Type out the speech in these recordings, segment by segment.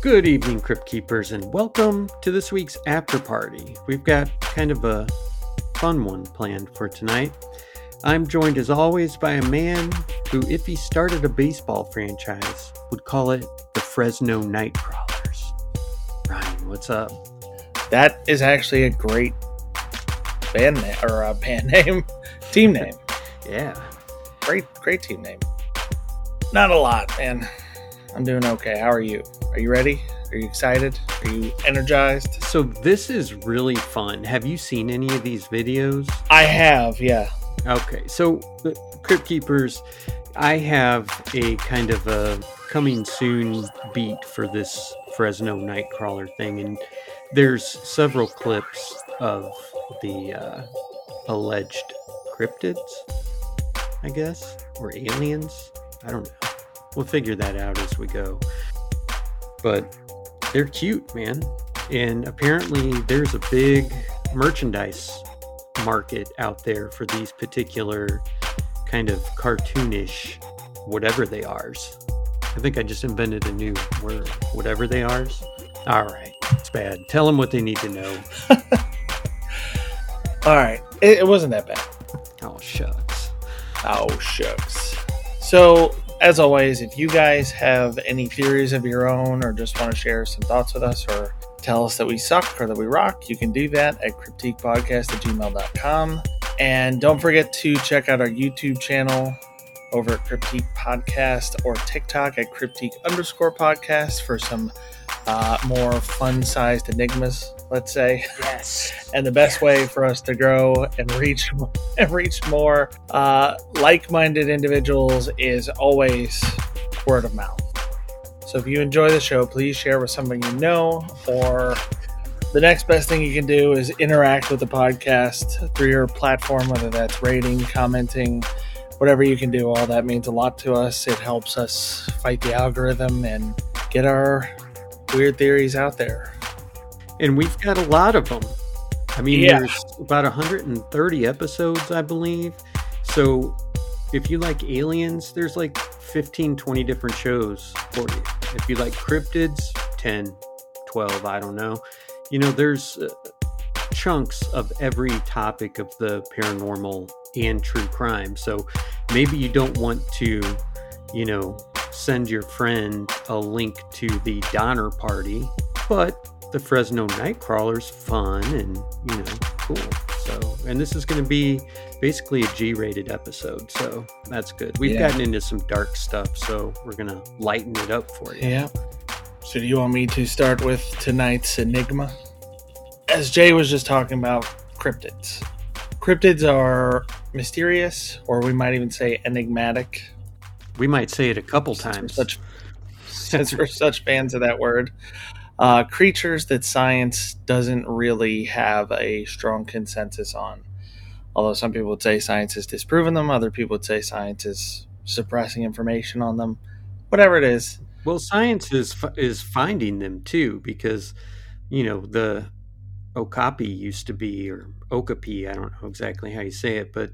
Good evening, Crypt Keepers, and welcome to this week's after party. We've got kind of a fun one planned for tonight. I'm joined as always by a man who, if he started a baseball franchise, would call it the Fresno Nightcrawlers. Ryan, what's up? That is actually a great band name or a band name, team name. Yeah. Great, great team name. Not a lot, man. I'm doing okay. How are you? Are you ready? Are you excited? Are you energized? So, this is really fun. Have you seen any of these videos? I have, yeah. Okay, so the Crypt Keepers, I have a kind of a coming soon beat for this Fresno Nightcrawler thing, and there's several clips of the uh, alleged cryptids, I guess, or aliens. I don't know. We'll figure that out as we go. But they're cute, man. And apparently, there's a big merchandise market out there for these particular kind of cartoonish whatever they are. I think I just invented a new word. Whatever they are. All right, it's bad. Tell them what they need to know. All right. It, it wasn't that bad. Oh shucks. Oh, shucks. So, as always, if you guys have any theories of your own or just want to share some thoughts with us or tell us that we suck or that we rock, you can do that at cryptiquepodcast at gmail.com. And don't forget to check out our YouTube channel over at Cryptique Podcast or TikTok at Cryptique underscore podcast for some uh, more fun sized enigmas, let's say. Yes. And the best way for us to grow and reach and reach more uh, like-minded individuals is always word of mouth. So if you enjoy the show, please share with someone you know, or the next best thing you can do is interact with the podcast through your platform, whether that's rating, commenting, whatever you can do. All that means a lot to us. It helps us fight the algorithm and get our weird theories out there. And we've got a lot of them. I mean, Yeah. there's about 130 episodes, I believe. So if you like aliens, there's like 15, 20 different shows for you. If you like cryptids, 10, 12, I don't know. You know, there's uh, chunks of every topic of the paranormal and true crime. So maybe you don't want to, you know, send your friend a link to the Donner Party, but the Fresno Nightcrawler's fun and, you know, cool. So, and this is going to be basically a G rated episode. So that's good. We've Yeah. gotten into some dark stuff. So we're going to lighten it up for you. Yeah. So, do you want me to start with tonight's enigma? As Jay was just talking about cryptids. Cryptids are mysterious, or we might even say enigmatic. We might say it a couple Since we're times. such, since we're such fans of that word. Uh, creatures that science doesn't really have a strong consensus on. Although some people would say science has disproven them, other people would say science is suppressing information on them. Whatever it is, Well, science is is finding them too because you know the okapi used to be or okapi. I don't know exactly how you say it, but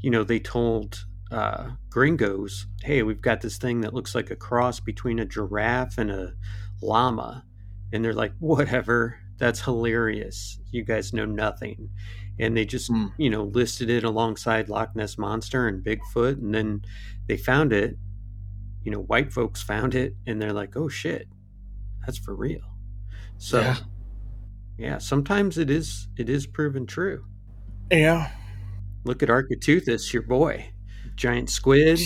you know they told uh, gringos, "Hey, we've got this thing that looks like a cross between a giraffe and a llama," and they're like, "Whatever, that's hilarious. You guys know nothing." And they just, Hmm. you know, listed it alongside Loch Ness monster and Bigfoot, and then they found it you know, white folks found it and they're like, oh shit, that's for real. So, Yeah. yeah, sometimes it is it is proven true. yeah. Look at Architeuthis, your boy, giant squid.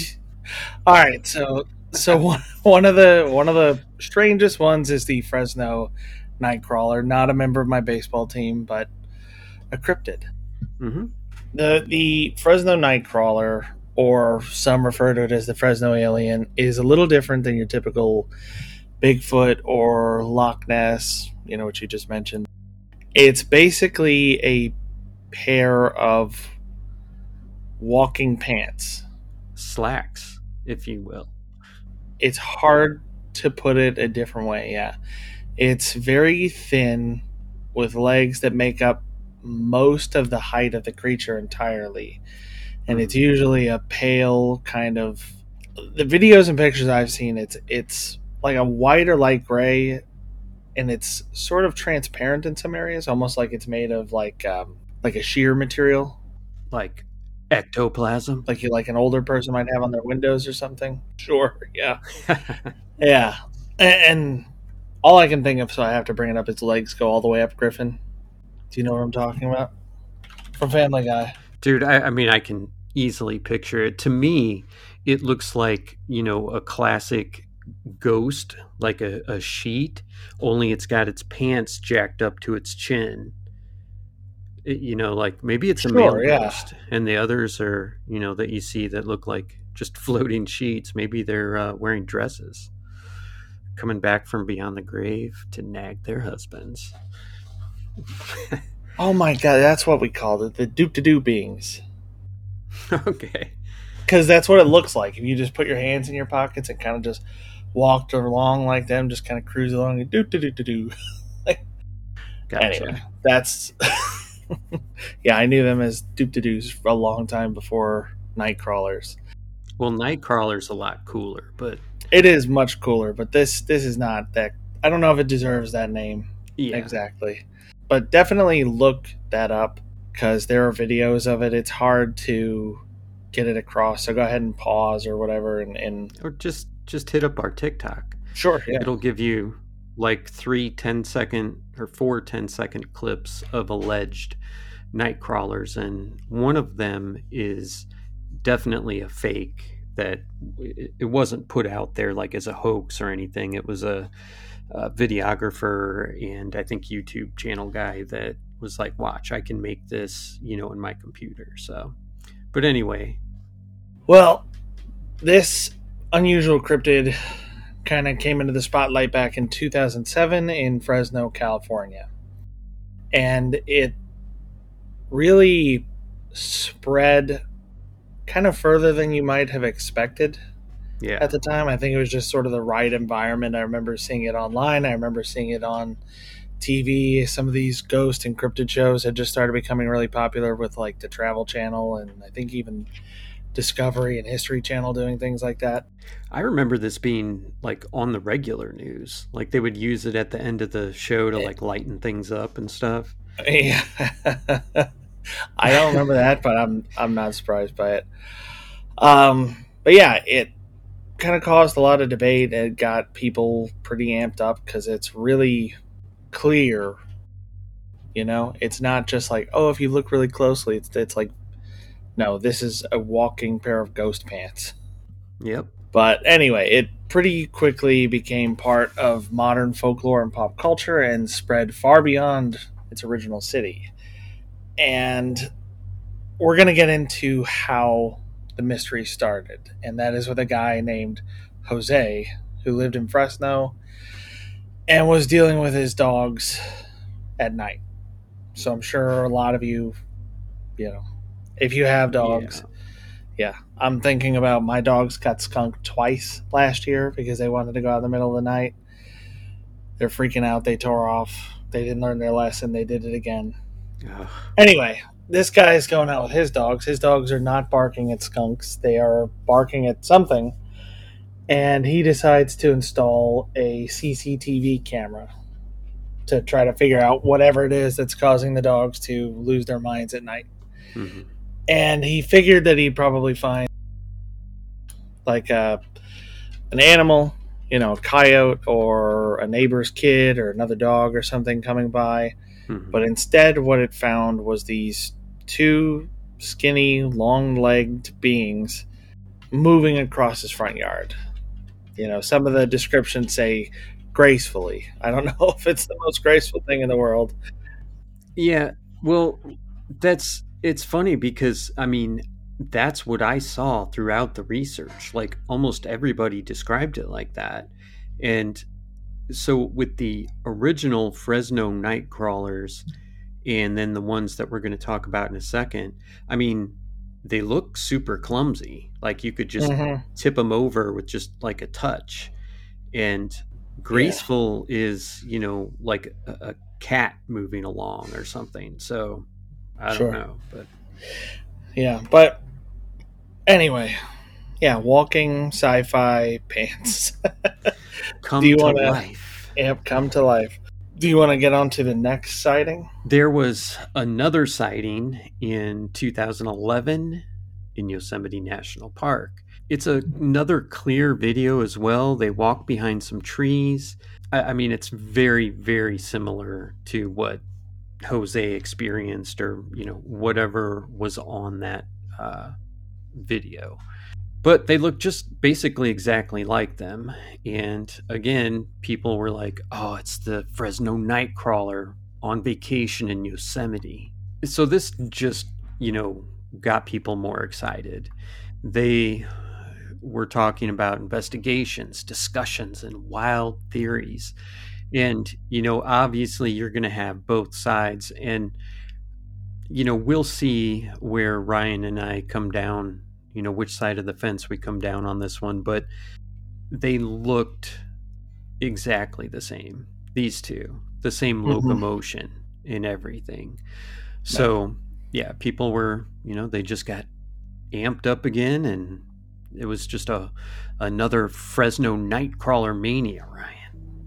All right, so so one one of the one of the strangest ones is the Fresno Nightcrawler. Not a member of my baseball team, but a cryptid. hmm the The Fresno Nightcrawler, or some refer to it as the Fresno Alien, is a little different than your typical Bigfoot or Loch Ness. You know what you just mentioned. It's basically a pair of walking pants. Slacks, if you will. it's hard to put it a different way. Yeah, it's very thin with legs that make up most of the height of the creature entirely, and it's usually a pale kind of. The videos and pictures I've seen, it's it's like a white or light gray and it's sort of transparent in some areas, almost like it's made of like um, like a sheer material, Like ectoplasm. like you like an older person might have on their windows or something. Sure, yeah, yeah. And, all I can think of, so I have to bring it up, its legs go all the way up Griffin. Do you know what I'm talking about? From Family Guy. Dude, I, I mean, I can easily picture it. To me, it looks like, you know, a classic ghost, like a, a sheet, only it's got its pants jacked up to its chin. It- you know, like maybe it's a male yeah. ghost, and the others are, you know, that you see that look like just floating sheets. Maybe they're uh, wearing dresses, coming back from beyond the grave to nag their husbands. Oh my god, that's what we called it, the doop to doo beings. okay. Because that's what it looks like. If you just put your hands in your pockets and kind of just walked along like them, just kind of cruise along and do do do do do. Gotcha. Anyway, that's yeah. I knew them as doop to doos for a long time before night crawlers. Well, Nightcrawler's a lot cooler, but It is much cooler, but this this is not that. I don't know if it deserves that name yeah. exactly, but definitely look that up because there are videos of it. It's hard to get it across. So go ahead and pause or whatever, and, and Or just just hit up our TikTok. sure, yeah, It'll give you like three 10 second or four 10 second clips of alleged night crawlers, and one of them is definitely a fake that it wasn't put out there like as a hoax or anything. It was a, a videographer and I think YouTube channel guy that was like, "Watch, I can make this, you know, in my computer." So, but anyway, Well, this unusual cryptid kind of came into the spotlight back in 2007 in Fresno, California. And it really spread kind of further than you might have expected yeah, at the time. I think it was just sort of the right environment. I remember seeing it online. I remember seeing it on TV. Some of these ghost and cryptid shows had just started becoming really popular with like the Travel Channel and I think even Discovery and History Channel doing things like that. I remember this being like on the regular news. Like they would use it at the end of the show to like lighten things up and stuff. Yeah. I don't remember that, but I'm I'm not surprised by it. Um, but yeah, it kind of caused a lot of debate. It got people pretty amped up because it's really clear. You know, it's not just like oh, if you look really closely, it's it's like no, this is a walking pair of ghost pants. Yep. But anyway, it pretty quickly became part of modern folklore and pop culture and spread far beyond its original city. And we're going to get into how the mystery started. And that is with a guy named Jose who lived in Fresno and was dealing with his dogs at night. So I'm sure a lot of you, you know, if you have dogs, yeah, I'm thinking about my dogs got skunked twice last year because they wanted to go out in the middle of the night. They're freaking out. They tore off. They didn't learn their lesson. They did it again. Ugh. Anyway, this guy is going out with his dogs. His dogs are not barking at skunks, they are barking at something. And he decides to install a CCTV camera to try to figure out whatever it is that's causing the dogs to lose their minds at night Mhm. and he figured that he'd probably find like a an animal, you know, a coyote or a neighbor's kid or another dog or something coming by. Mhm. But instead, what it found was these two skinny, long-legged beings moving across his front yard. You know, some of the descriptions say gracefully. I don't know if it's the most graceful thing in the world. Yeah. Well, that's it's funny because I mean that's what I saw throughout the research. Like almost everybody described it like that, and so with the original Fresno night crawlers, and then the ones that we're going to talk about in a second. I mean, they look super clumsy. Like you could just Mhm. tip them over with just like a touch. And graceful is, you know, like a, a cat moving along or something. So I Sure. don't know, but Yeah, but anyway, yeah, walking sci-fi pants. come Do you to wanna- life. Yep, come to life. Do you want to get on to the next sighting? There was another sighting in 2011 in Yosemite National Park. It's a, another clear video as well. They walk behind some trees. I, I mean, it's very, very similar to what Jose experienced or, you know, whatever was on that uh, video. But they look just basically exactly like them. And again, people were like, oh, it's the Fresno Nightcrawler on vacation in Yosemite. So this just, you know, got people more excited. They were talking about investigations, discussions, and wild theories. And, you know, obviously you're going to have both sides. And, you know, we'll see where Ryan and I come down you know which side of the fence we come down on this one, but they looked exactly the same. These two, the same mm-hmm. locomotion in everything. So yeah, people were you know they just got amped up again, and it was just a another Fresno Nightcrawler mania, Ryan.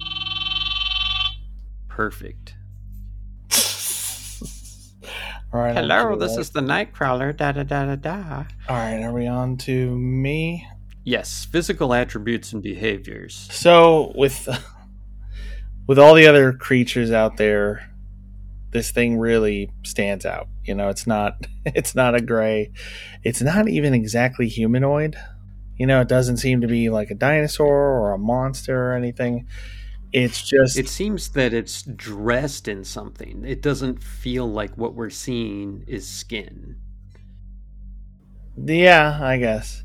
Perfect. All right. Hello, this is the Nightcrawler. Da da da da da. All right, are we on to me? Yes, physical attributes and behaviors. So with with all the other creatures out there, this thing really stands out. You know, it's not it's not a gray. It's not even exactly humanoid. You know, it doesn't seem to be like a dinosaur or a monster or anything. It's just. It seems that it's dressed in something. It doesn't feel like what we're seeing is skin. Yeah, I guess.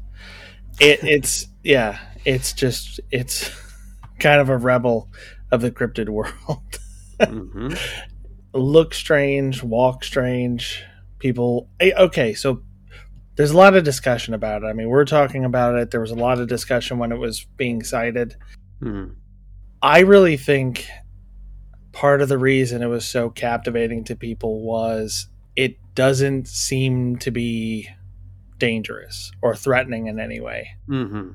It, it's yeah. It's just it's kind of a rebel of the cryptid world. mm-hmm. Look strange, walk strange. People. Eh, okay, so there's a lot of discussion about it. I mean, we're talking about it. There was a lot of discussion when it was being sighted. Mm-hmm. I really think part of the reason it was so captivating to people was it doesn't seem to be dangerous or threatening in any way. Mm-hmm.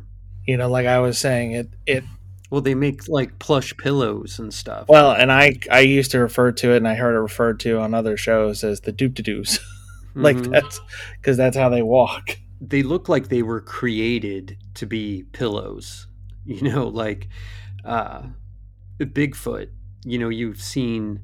You know, like I was saying, it it. Well, they make like plush pillows and stuff. Well, and I I used to refer to it, and I heard it referred to on other shows as the doop to doos, like mm-hmm. that's because that's how they walk. They look like they were created to be pillows. You know, like uh, Bigfoot, you know, you've seen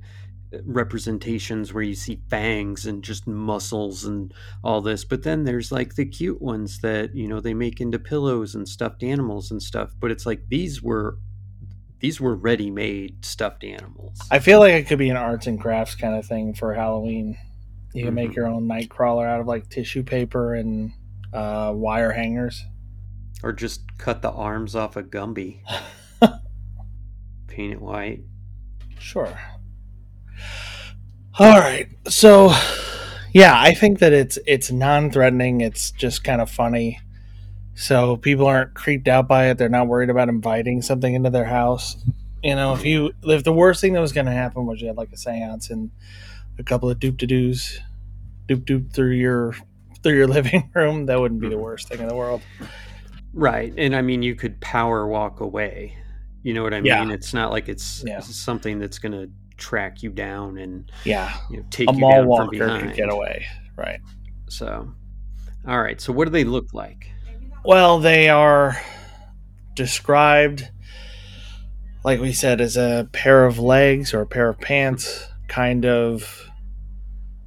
representations where you see fangs and just muscles and all this but then there's like the cute ones that you know they make into pillows and stuffed animals and stuff but it's like these were these were ready-made stuffed animals. I feel like it could be an arts and crafts kind of thing for halloween. You can mm-hmm. make your own night crawler out of like tissue paper and uh, wire hangers. Or just cut the arms off a gumby paint it white. Sure. All right. So, yeah, I think that it's it's non-threatening. It's just kind of funny. So people aren't creeped out by it. They're not worried about inviting something into their house. You know, if you if the worst thing that was going to happen was you had like a séance and a couple of doop to doos, doop doop through your through your living room, that wouldn't be the worst thing in the world. Right. And I mean, you could power walk away. You know what I mean? Yeah. It's not like it's, yeah. something that's going to track you down and yeah, you know, take a you down from behind. get away, right? So, all right. So, what do they look like? Well, they are described, like we said, as a pair of legs or a pair of pants, kind of.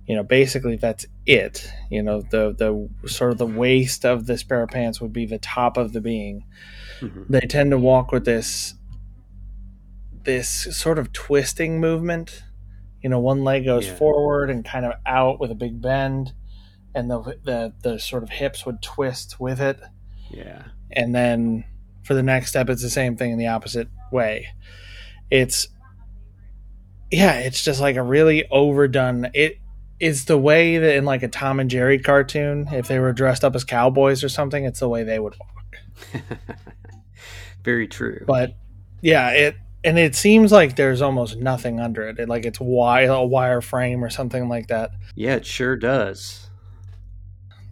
You know, basically that's it. You know, the the sort of the waist of this pair of pants would be the top of the being. Mm-hmm. They tend to walk with this this sort of twisting movement. You know, one leg goes yeah. forward and kind of out with a big bend, and the, the the sort of hips would twist with it. Yeah. And then for the next step, it's the same thing in the opposite way. It's yeah, it's just like a really overdone. It is the way that in like a Tom and Jerry cartoon, if they were dressed up as cowboys or something, it's the way they would walk. Very true. But yeah, it and it seems like there's almost nothing under it. it like it's wire, a wire frame or something like that. Yeah, it sure does.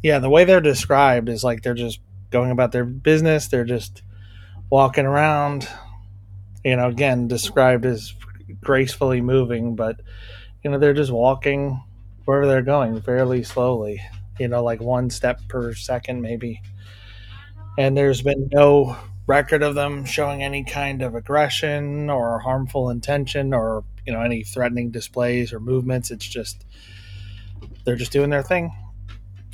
Yeah, the way they're described is like they're just going about their business. They're just walking around. You know, again, described as gracefully moving, but you know they're just walking wherever they're going fairly slowly. You know, like one step per second, maybe. And there's been no record of them showing any kind of aggression or harmful intention or you know any threatening displays or movements. It's just they're just doing their thing,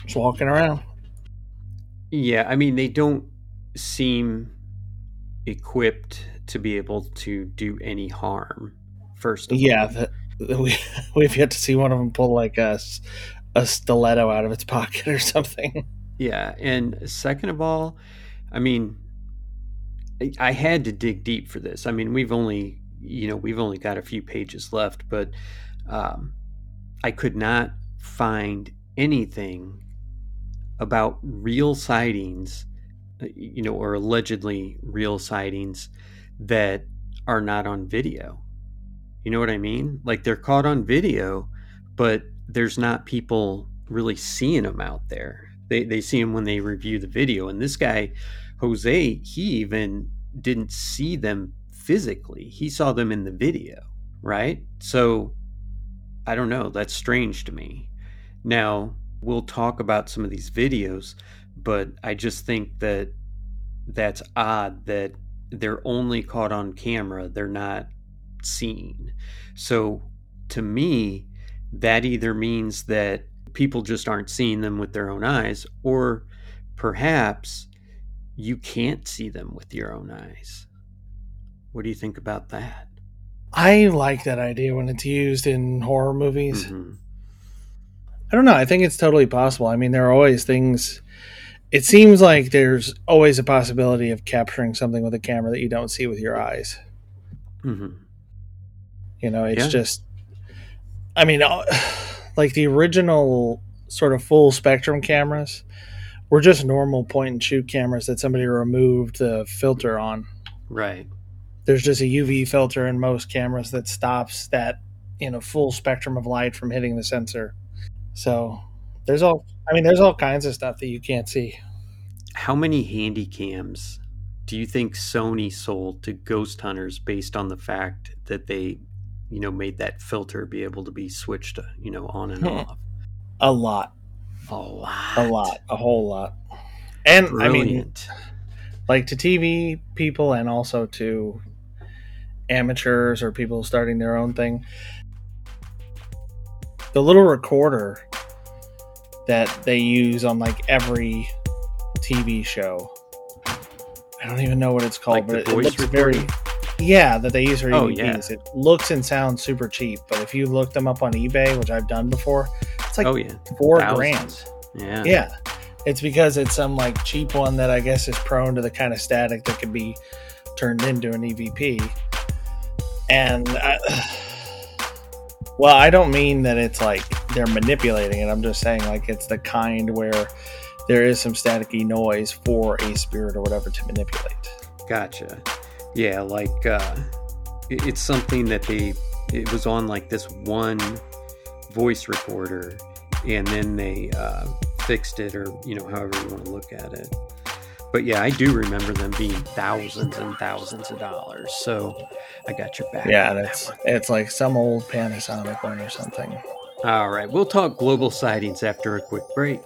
just walking around. Yeah, I mean they don't seem equipped to be able to do any harm. First, of Yeah, all. the, the- we we've yet to see one of them pull like a, a stiletto out of its pocket or something. Yeah, and second of all, I mean, I- had to dig deep for this. I mean, we've only, you know, we've only got a few pages left, but um, I could not find anything about real sightings, uh, you know, or allegedly real sightings that are not on video. You know what I mean? Like they're caught on video, but there's not people really seeing them out there. They they see them when they review the video. And this guy, Jose, he even didn't see them physically. He saw them in the video, right? So I don't know. That's strange to me. Now, we'll talk about some of these videos, but I just think that that's odd that they're only caught on camera, they're not seen. So to me, that either means that people just aren't seeing them with their own eyes, or perhaps you can't see them with your own eyes. What do you think about that? I like that idea when it's used in horror movies. Mhm. I don't know. I think it's totally possible. I mean, there are always things. It seems like there's always a possibility of capturing something with a camera that you don't see with your eyes. Mhm. You know, it's Yeah. just. I mean, like the original sort of full spectrum cameras were just normal point and shoot cameras that somebody removed the filter on. Right. There's just a UV filter in most cameras that stops that, you know, full spectrum of light from hitting the sensor. So there's all. I mean, there's all kinds of stuff that you can't see. How many handy cams do you think Sony sold to ghost hunters based on the fact that they, you know, made that filter be able to be switched, you know, on and off? A lot, A lot. a lot, a whole lot. And I mean, like to TV people and also to amateurs or people starting their own thing. The little recorder that they use on like every TV show. I don't even know what it's called, Like but the it, it looks very yeah that they use for Oh, EVPs. It looks and sounds super cheap, but if you look them up on eBay, which I've done before, it's like oh yeah. four Thousands. grand. Yeah. Yeah. It's because it's some like cheap one that I guess is prone to the kind of static that could be turned into an EVP. And I, well, I don't mean that it's like they're manipulating it. I'm just saying like it's the kind where there is some staticky noise for a spirit or whatever to manipulate. Gotcha. Yeah, like uh, it's something that they it was on like this one voice recorder, and then they uh, fixed it, or you know, however you want to look at it. But yeah, I do remember them being thousands and thousands of dollars. So I got your back. Yeah, on that it's like some old Panasonic one or something. all right. We'll talk global sightings after a quick break.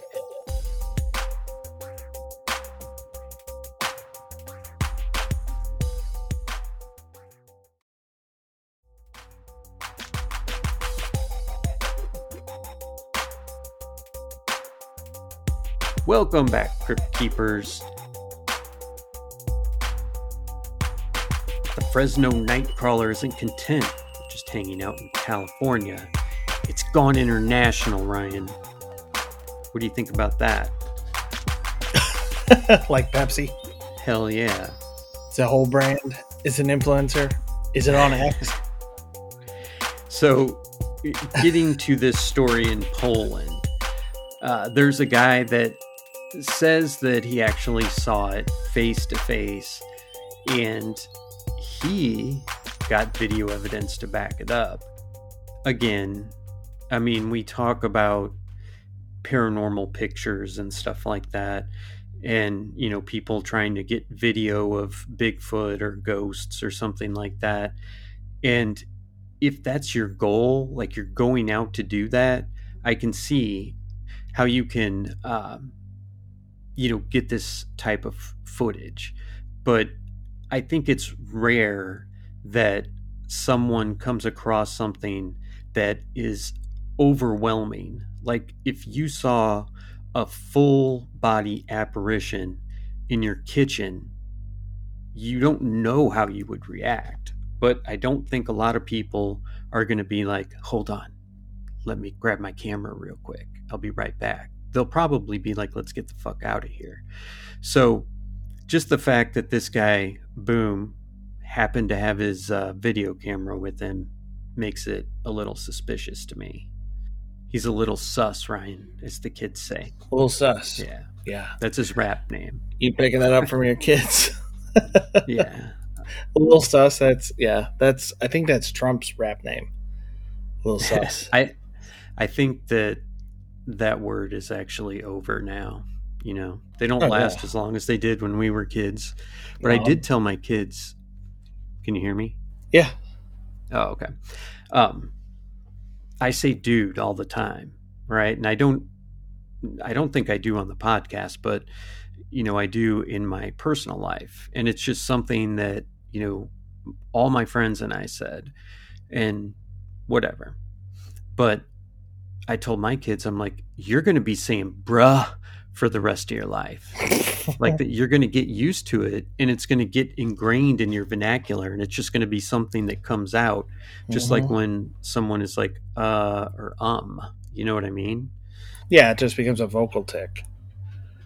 Welcome back, Crypt Keepers. The Fresno Nightcrawler isn't content with just hanging out in California. It's gone international, Ryan. What do you think about that? like Pepsi. Hell yeah. It's a whole brand. It's an influencer. Is it on X? So, getting to this story in Poland, uh, there's a guy that says that he actually saw it face to face, and he got video evidence to back it up. Again, I mean, we talk about paranormal pictures and stuff like that, and you know, people trying to get video of Bigfoot or ghosts or something like that. And if that's your goal, like you're going out to do that, I can see how you can, um, you know, get this type of footage. But I think it's rare that someone comes across something that is overwhelming. Like if you saw a full body apparition in your kitchen, you don't know how you would react. But I don't think a lot of people are going to be like, hold on, let me grab my camera real quick. I'll be right back. They'll probably be like, let's get the fuck out of here. So just the fact that this guy, Boom, happened to have his uh, video camera with him makes it a little suspicious to me. He's a little sus, Ryan, as the kids say. A little sus. Yeah, Yeah. that's his rap name. You picking that up from your kids? Yeah, A little sus. That's yeah. That's I think that's Trump's rap name. A little sus. I, I think that that word is actually over now. You know, they don't Oh, last yeah. as long as they did when we were kids. But I did tell my kids. Can you hear me? Yeah. Oh, okay. Um, I say dude all the time, right? And I don't, I don't think I do on the podcast, but you know, I do in my personal life, and it's just something that you know, all my friends and I said, and whatever. But I told my kids, I'm like, you're going to be saying "bruh" for the rest of your life like that you're going to get used to it and it's going to get ingrained in your vernacular and it's just going to be something that comes out just like Mhm. when someone is like uh or um you know what i mean yeah, it just becomes a vocal tic.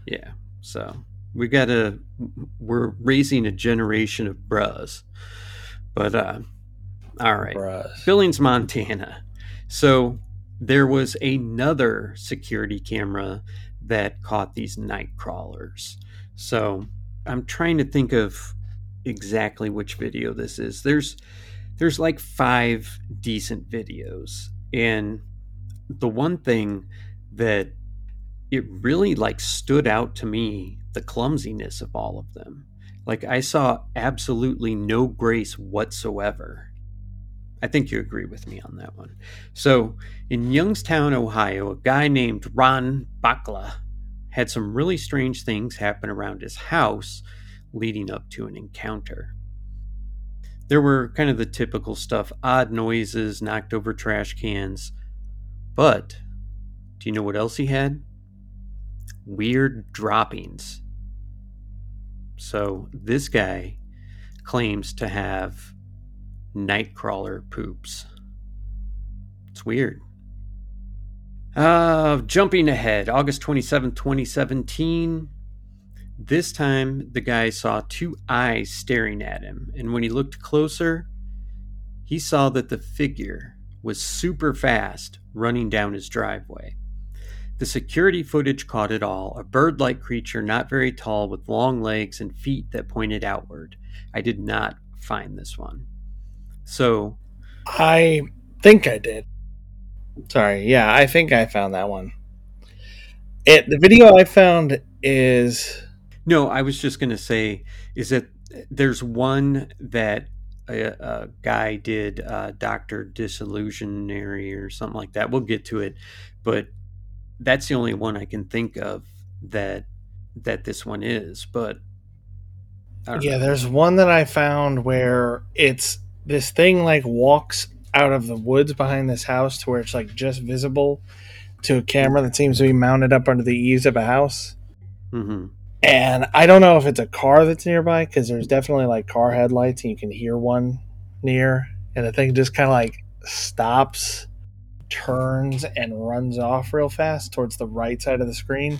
yeah so we gotta we're raising a generation of bras but uh all right Bruh. Billings, Montana. So there was another security camera that caught these night crawlers. So I'm trying to think of exactly which video this is. There's there's like five decent videos. And the one thing that it really like stood out to me the clumsiness of all of them. Like I saw absolutely no grace whatsoever. I think you agree with me on that one. So, in Youngstown, Ohio, a guy named Ron Bakla had some really strange things happen around his house leading up to an encounter. There were kind of the typical stuff odd noises, knocked over trash cans. But, do you know what else he had? Weird droppings. So, this guy claims to have Nightcrawler poops. It's weird. Uh, jumping ahead, August 27th, 2017. This time, the guy saw two eyes staring at him, and when he looked closer, he saw that the figure was super fast running down his driveway. The security footage caught it all a bird like creature, not very tall, with long legs and feet that pointed outward. I did not find this one. So, I think I did. Sorry. Yeah, I think I found that one. It the video I found is no, I was just going to say is that there's one that a, a guy did, uh, Dr. Disillusionary or something like that. We'll get to it. But that's the only one I can think of that that this one is. But yeah, know. there's one that I found where it's this thing like walks out of the woods behind this house to where it's like just visible to a camera that seems to be mounted up under the eaves of a house. Mhm. And I don't know if it's a car that's nearby because there's definitely like car headlights and you can hear one near. And the thing just kind of like stops, turns, and runs off real fast towards the right side of the screen.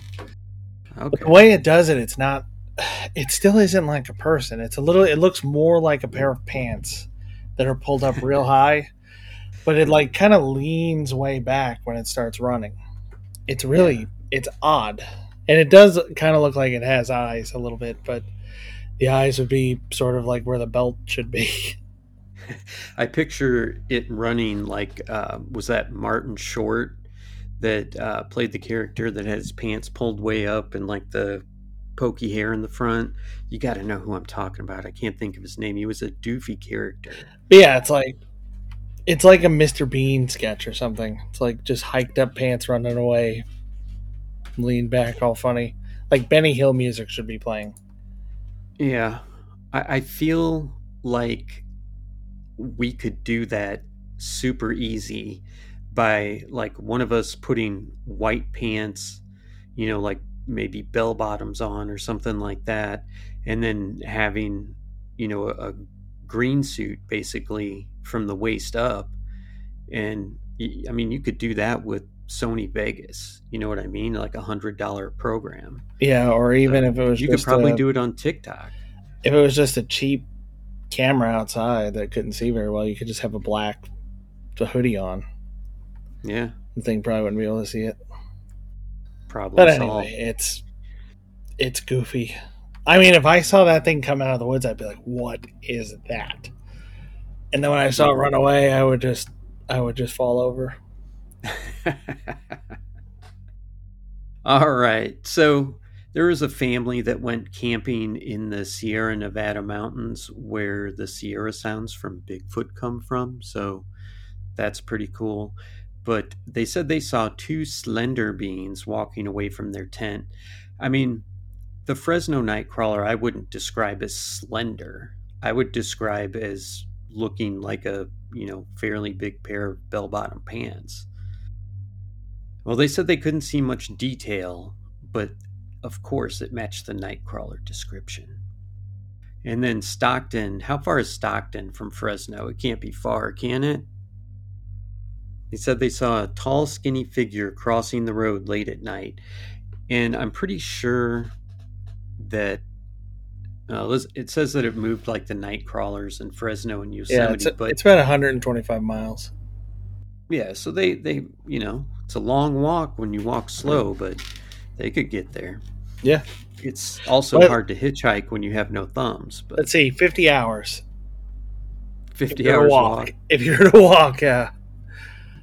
But the way it does it, it's not. It still isn't like a person. It's a little. It looks more like a pair of pants that are pulled up real high, but it like kind of leans way back when it starts running. It's really. It's odd, and it does kind of look like it has eyes a little bit, but the eyes would be sort of like where the belt should be. I picture it running like uh, was that Martin Short that uh, played the character that had his pants pulled way up and like the pokey hair in the front. You got to know who I'm talking about. I can't think of his name. He was a doofy character. But yeah, it's like It's like a Mr. Bean sketch or something. It's like just hiked up pants running away, lean back, all funny. Like Benny Hill music should be playing. Yeah. I, I feel like we could do that super easy by like one of us putting white pants, you know, like maybe bell bottoms on or something like that, and then having, you know, a, a green suit basically from the waist up. And I mean, you could do that with Sony Vegas. You know what I mean? Like a hundred dollar program. Yeah, or even if it was you could probably a, do it on TikTok. if it was just a cheap camera outside that couldn't see very well, you could just have a black hoodie on. Yeah, The thing probably wouldn't be able to see it. Probably. But anyway, it's it's goofy. I mean, if I saw that thing come out of the woods, I'd be like, "What is that?" And then when I saw it run away, I would just I would just fall over. All right. So there was a family that went camping in the Sierra Nevada mountains where the Sierra sounds from Bigfoot come from. So that's pretty cool. But they said they saw two slender beings walking away from their tent. I mean, the Fresno Nightcrawler I wouldn't describe as slender. I would describe as looking like a, you know, fairly big pair of bell bottom pants. Well, they said they couldn't see much detail, but of course it matched the Nightcrawler description. And then Stockton, how far is Stockton from Fresno? It can't be far, can it? They said they saw a tall, skinny figure crossing the road late at night. And I'm pretty sure that uh, it says that it moved like the night crawlers in Fresno and Yeah, Yosemite, it's, but it's about 125 miles. yeah, so they they you know it's a long walk when you walk slow, but they could get there. Yeah. it's also But- hard to hitchhike when you have no thumbs. But Let's see, 50 hours. Fifty hours walk. walk. If you're to walk, yeah.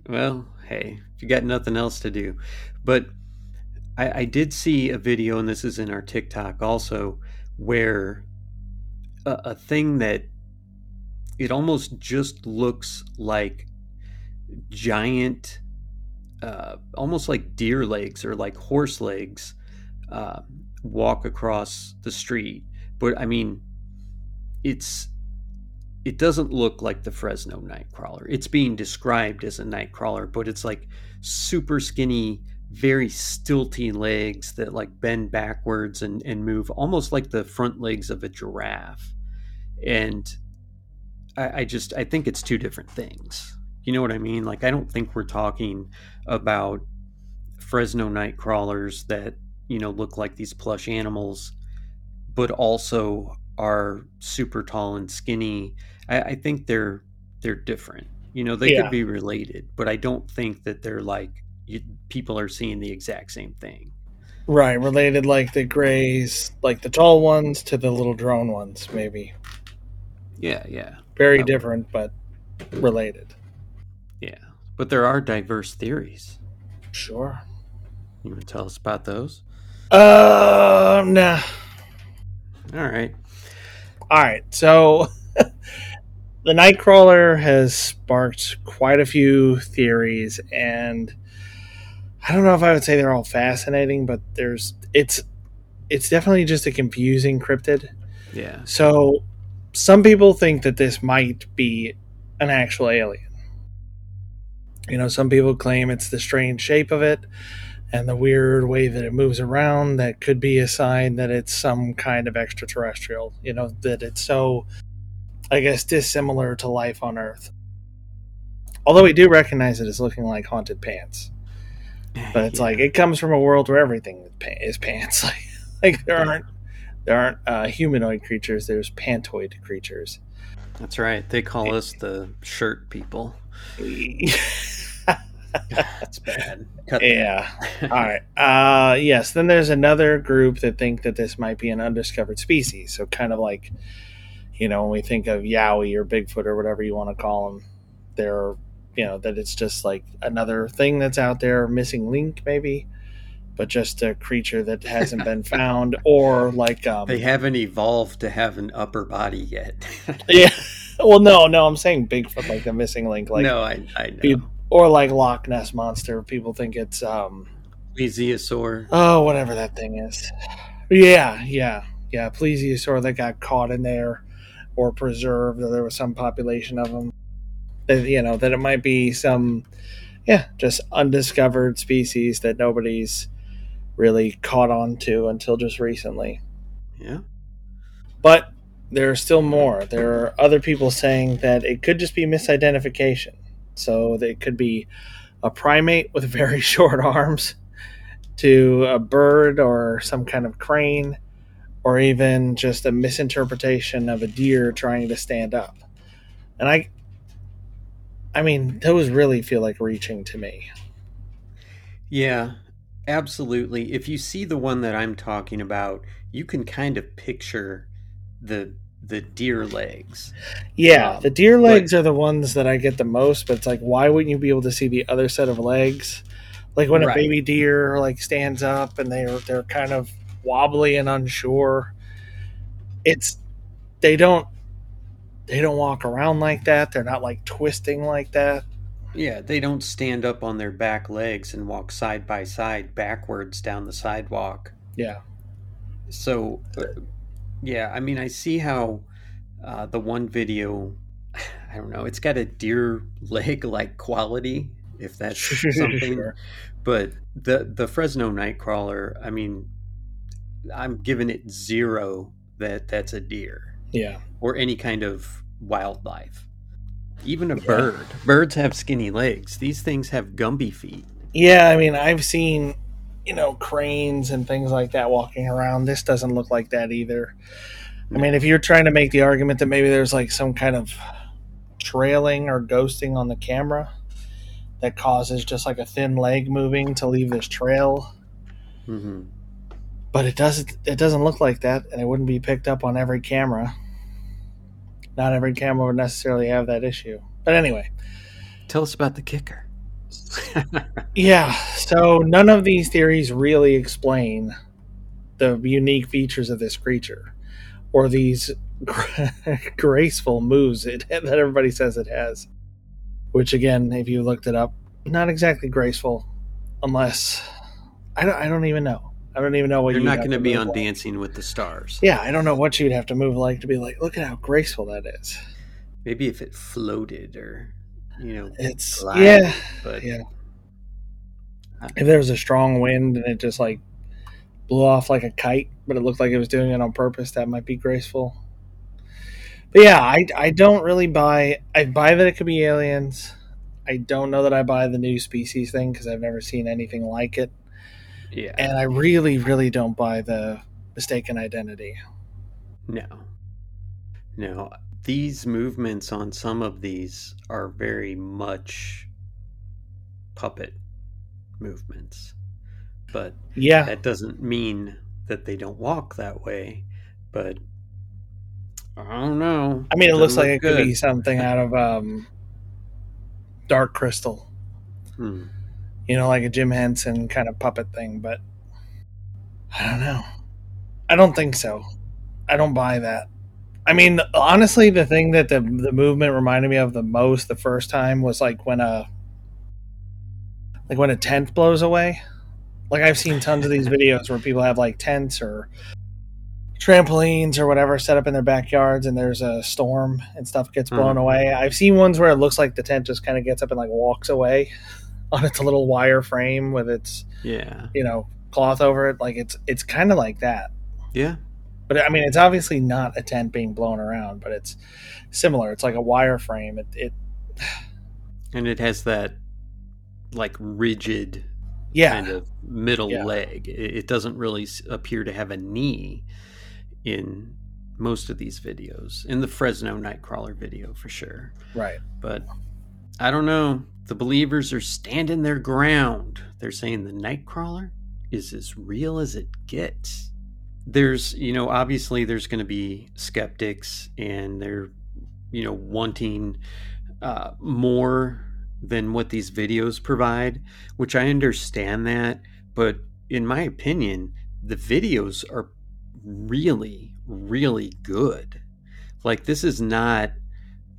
Well, hey, if you got nothing else to do, but I, I did see a video, and this is in our TikTok also, where a, a thing that it almost just looks like giant, uh, almost like deer legs or like horse legs, uh, walk across the street. But I mean, it's it doesn't look like the Fresno Nightcrawler. It's being described as a Nightcrawler, but it's like super skinny, very stilty legs that like bend backwards and, and move almost like the front legs of a giraffe. And I, I just I think it's two different things. You know what I mean? Like I don't think we're talking about Fresno Nightcrawlers that, you know, look like these plush animals, but also are super tall and skinny. I, I think they're they're different. You know, they Yeah. could be related, but I don't think that they're like you, people are seeing the exact same thing. Right, related like the grays, like the tall ones to the little drone ones, maybe. Yeah, yeah, Very different, but related. yeah. But there are diverse theories. Sure. You want to tell us about those? Uh, nah. All right. All right, so the Nightcrawler has sparked quite a few theories, and I don't know if I would say they're all fascinating, but there's it's it's definitely just a confusing cryptid. Yeah. So some people think that this might be an actual alien. You know, some people claim it's the strange shape of it and the weird way that it moves around that could be a sign that it's some kind of extraterrestrial, you know, that it's so I guess dissimilar to life on Earth. Although we do recognize it as looking like haunted pants. But it's Yeah. like it comes from a world where everything is pants. Like, like there aren't there aren't uh, humanoid creatures. There's pantoid creatures. that's right. They call us the shirt people. That's bad. Cut yeah. All right. Uh, yes. Then there's another group that think that this might be an undiscovered species. So kind of like, you know, when we think of Yowie or Bigfoot or whatever you want to call them, they're you know that it's just like another thing that's out there, missing link maybe, but just a creature that hasn't been found, or like um, They haven't evolved to have an upper body yet. yeah well, no, no, I'm saying Bigfoot, like the missing link, like no, I, I know. Pe- or like Loch Ness monster. People think it's um, Plesiosaur. oh, whatever that thing is. Yeah, yeah, yeah. Plesiosaur that got caught in there or preserved, or there was some population of them. That you know that it might be some, yeah, just undiscovered species that nobody's really caught on to until just recently. Yeah. But there are still more. There are other people saying that it could just be misidentification. So it could be a primate with very short arms to a bird or some kind of crane or even just a misinterpretation of a deer trying to stand up. And I I mean, those really feel like reaching to me. Yeah, absolutely. If you see the one that I'm talking about, you can kind of picture the the deer legs. Yeah, Um, the deer legs are the ones that I get the most, but it's like why wouldn't you be able to see the other set of legs? Like when a baby deer like stands up and they're they're kind of wobbly and unsure. It's they don't they don't walk around like that. They're not like twisting like that. Yeah, they don't stand up on their back legs and walk side by side backwards down the sidewalk. Yeah. So, uh, yeah, I mean, I see how uh, the one video, I don't know, it's got a deer leg like quality, if that's something. Sure. But the the Fresno Nightcrawler, I mean, I'm giving it zero that that's a deer Yeah. or any kind of wildlife. Even a Yeah. bird. Birds have skinny legs. These things have Gumby feet. Yeah, I mean, I've seen, you know, cranes and things like that walking around. This doesn't look like that either. I mean, if you're trying to make the argument that maybe there's like some kind of trailing or ghosting on the camera that causes just like a thin leg moving to leave this trail, hmm but it doesn't it doesn't look like that and it wouldn't be picked up on every camera. Not every camera would necessarily have that issue. But anyway, Tell us about the kicker. Yeah, so none of these theories really explain the unique features of this creature or these graceful moves it, that everybody says it has. Which, again, if you looked it up, not exactly graceful, unless I don't. I don't even know. I don't even know what You're not going to be on like. Dancing with the Stars. Yeah, I don't know what you'd have to move like to be like, look at how graceful that is. Maybe if it floated or, you know, It's yeah, But yeah. If there was a strong wind and it just like blew off like a kite, but it looked like it was doing it on purpose, that might be graceful. But yeah, I, I don't really buy. I buy that it could be aliens. I don't know that I buy the new species thing because I've never seen anything like it, yeah, and I really, really don't buy the mistaken identity. no, no. These movements on some of these are very much puppet movements, but Yeah, that doesn't mean that they don't walk that way. But I don't know. I mean, it looks Doesn't like it look could be something out of um, Dark Crystal. Hmm. You know, like a Jim Henson kind of puppet thing, but I don't know. I don't think so. I don't buy that. I mean, honestly, the thing that the the movement reminded me of the most the first time was like when a like when a tent blows away. Like I've seen tons of these videos where people have like tents or trampolines or whatever set up in their backyards and there's a storm and stuff gets blown Mhm. away. I've seen ones where it looks like the tent just kind of gets up and like walks away on its little wire frame with its Yeah, you know cloth over it like it's it's kind of like that yeah, but i mean it's obviously not a tent being blown around but it's similar it's like a wire frame it, it and it has that like rigid yeah kind of middle Yeah. leg. It, it doesn't really appear to have a knee in most of these videos. In the Fresno Nightcrawler video, for sure. right But I don't know. The believers are standing their ground. They're saying the Nightcrawler is as real as it gets. There's, you know, obviously there's going to be skeptics and they're, you know, wanting uh, more than what these videos provide, which I understand that. But in my opinion, the videos are really, really good. Like, this is not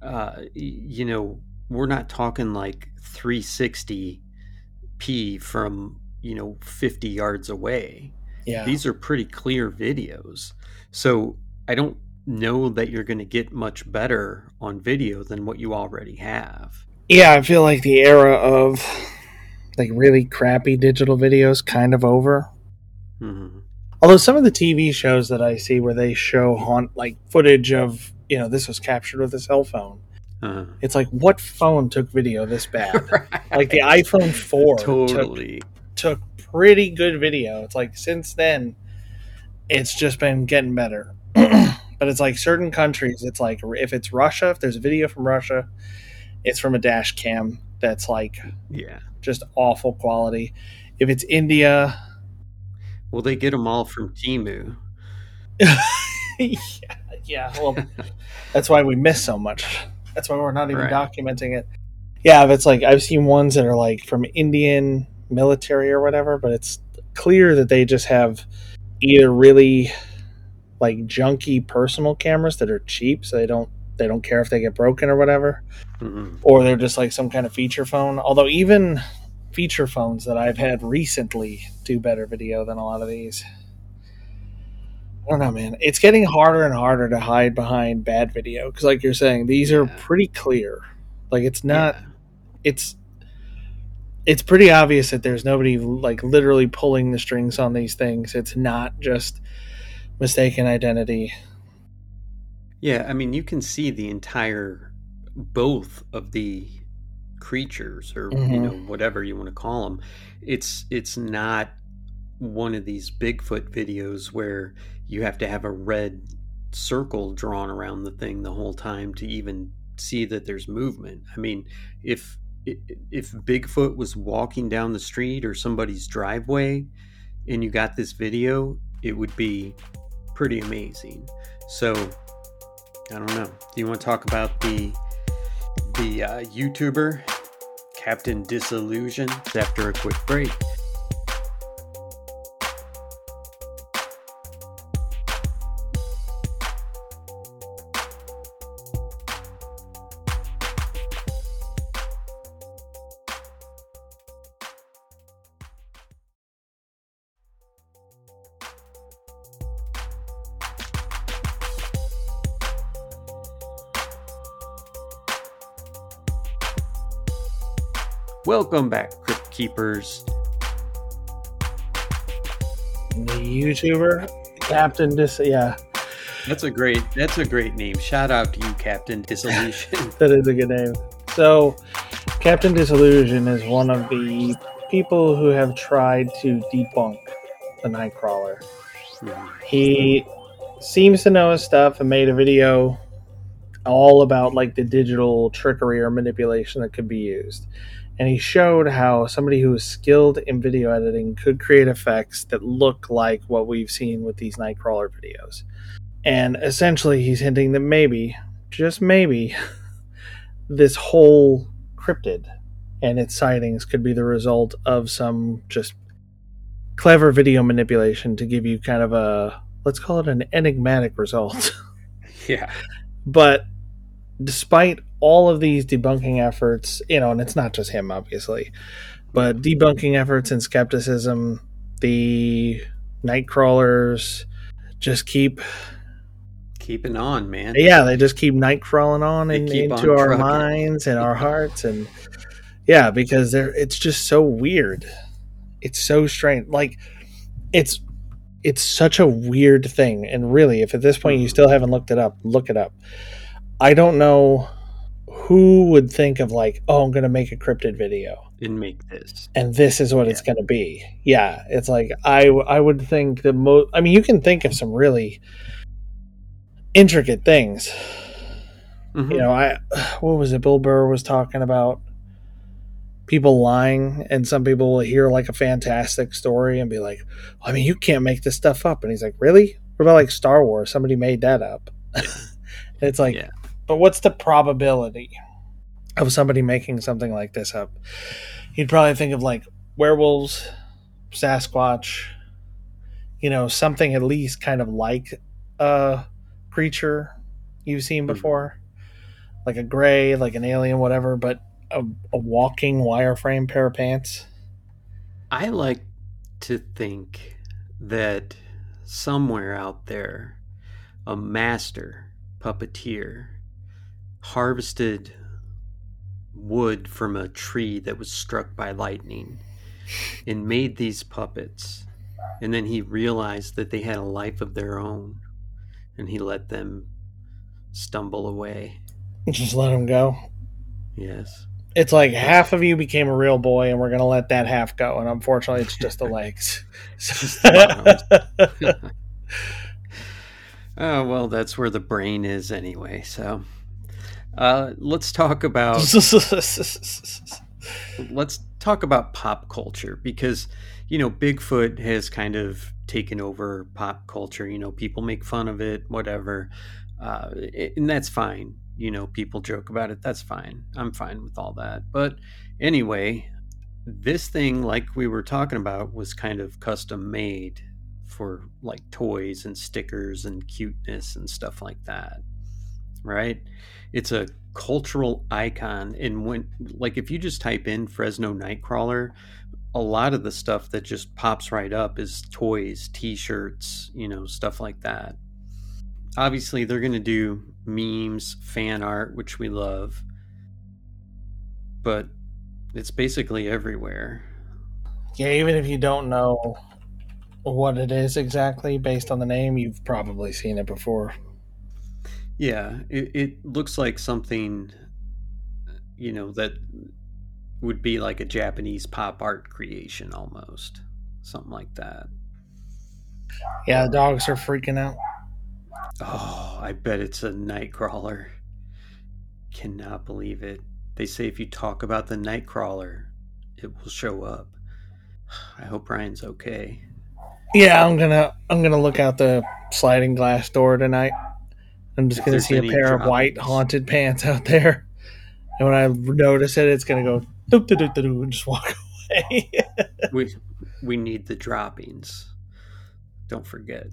uh, you know, we're not talking like 360p from you know 50 yards away. Yeah. These are pretty clear videos, so I don't know that you're going to get much better on video than what you already have. Yeah, I feel like the era of like really crappy digital videos kind of over. Mm-hmm. Although some of the TV shows that I see where they show haunt like footage of you know this was captured with a cell phone. Uh, It's like what phone took video this bad? right. like the iPhone four took, totally. took pretty good video. It's like since then, it's just been getting better. but it's like certain countries. It's like if it's Russia, if there's a video from Russia, it's from a dash cam that's like Yeah. just awful quality. If it's India, Well, they get them all from Temu. yeah, yeah, well, that's why we miss so much. That's why we're not even Right. documenting it. Yeah, if it's like I've seen ones that are like from Indian military or whatever, but it's clear that they just have either really like junky personal cameras that are cheap, so they don't they don't care if they get broken or whatever, Mhm. or they're just like some kind of feature phone. Although even feature phones that I've had recently do better video than a lot of these. I don't know, man. It's getting harder and harder to hide behind bad video because, like you're saying, these are pretty clear. Like it's not. Yeah. It's it's pretty obvious that there's nobody like literally pulling the strings on these things. It's not just mistaken identity. Yeah, I mean, you can see the entire both of the creatures, or you Mhm. know, whatever you want to call them. It's it's not one of these Bigfoot videos where you have to have a red circle drawn around the thing the whole time to even see that there's movement. I mean, if if Bigfoot was walking down the street or somebody's driveway, and you got this video, it would be pretty amazing. So I don't know. Do you want to talk about the the uh, YouTuber Captain Disillusion after a quick break? Welcome back, Crypt Keepers. The YouTuber Captain Dis, yeah, That's a great. That's a great name. Shout out to you, Captain Disillusion. that is a good name. So, Captain Disillusion is one of the people who have tried to debunk the Nightcrawler. Mhm. He seems to know his stuff and made a video all about like the digital trickery or manipulation that could be used. And he showed how somebody who is skilled in video editing could create effects that look like what we've seen with these Nightcrawler videos. And essentially, he's hinting that maybe, just maybe, this whole cryptid and its sightings could be the result of some just clever video manipulation to give you kind of a let's call it an enigmatic result. Yeah. but despite all of these debunking efforts, you know, and it's not just him obviously, but debunking efforts and skepticism, the night crawlers just keep Keeping on, man. yeah, they just keep night crawling on and keep into on our trucking. minds and our hearts and yeah, because they're it's just so weird. It's so strange. Like it's it's such a weird thing. And really, if at this point you still haven't looked it up, look it up. I don't know who would think of like, oh, I'm gonna make a cryptid video And make this. and this is what it's going to be. Yeah, it's like I I would think the most. I mean, you can think of some really intricate things. Mhm. You know, I what was it? Bill Burr was talking about people lying, and some people will hear like a fantastic story and be like, "I mean, you can't make this stuff up." And he's like, "Really? What about like Star Wars? Somebody made that up." it's like, Yeah. But what's the probability of somebody making something like this up? You'd probably think of like werewolves, Sasquatch, you know, something at least kind of like a creature you've seen Mhm. before. like a gray, like an alien, whatever, but a, a walking wireframe pair of pants. I like to think that somewhere out there, a master puppeteer harvested wood from a tree that was struck by lightning and made these puppets. And then he realized that they had a life of their own and he let them stumble away. Just let them go. Yes. It's like half of you became a real boy, and we're gonna let that half go. And unfortunately, it's just the legs. Oh, well, that's where the brain is anyway. So uh, let's talk about let's talk about pop culture because you know Bigfoot has kind of taken over pop culture. You know, people make fun of it, whatever, uh, and that's fine. You know, people joke about it. That's fine. I'm fine with all that. But anyway, this thing, like we were talking about, was kind of custom made for like toys and stickers and cuteness and stuff like that. Right? It's a cultural icon. And when, like, if you just type in Fresno Nightcrawler, a lot of the stuff that just pops right up is toys, t shirts, you know, stuff like that. Obviously, they're going to do memes, fan art, which we love, but it's basically everywhere. Yeah, even if you don't know what it is exactly based on the name, you've probably seen it before. Yeah, it, it looks like something, you know, that would be like a Japanese pop art creation almost. Something like that. Yeah, the dogs are freaking out. Oh, I bet it's a nightcrawler. Cannot believe it. They say if you talk about the nightcrawler, it will show up. I hope Ryan's okay. Yeah, I'm gonna I'm gonna look out the sliding glass door tonight. I'm just gonna see a pair of white haunted pants out there, and when I notice it, it's gonna go doop doop doop doop and just walk away. we we need the droppings. Don't forget,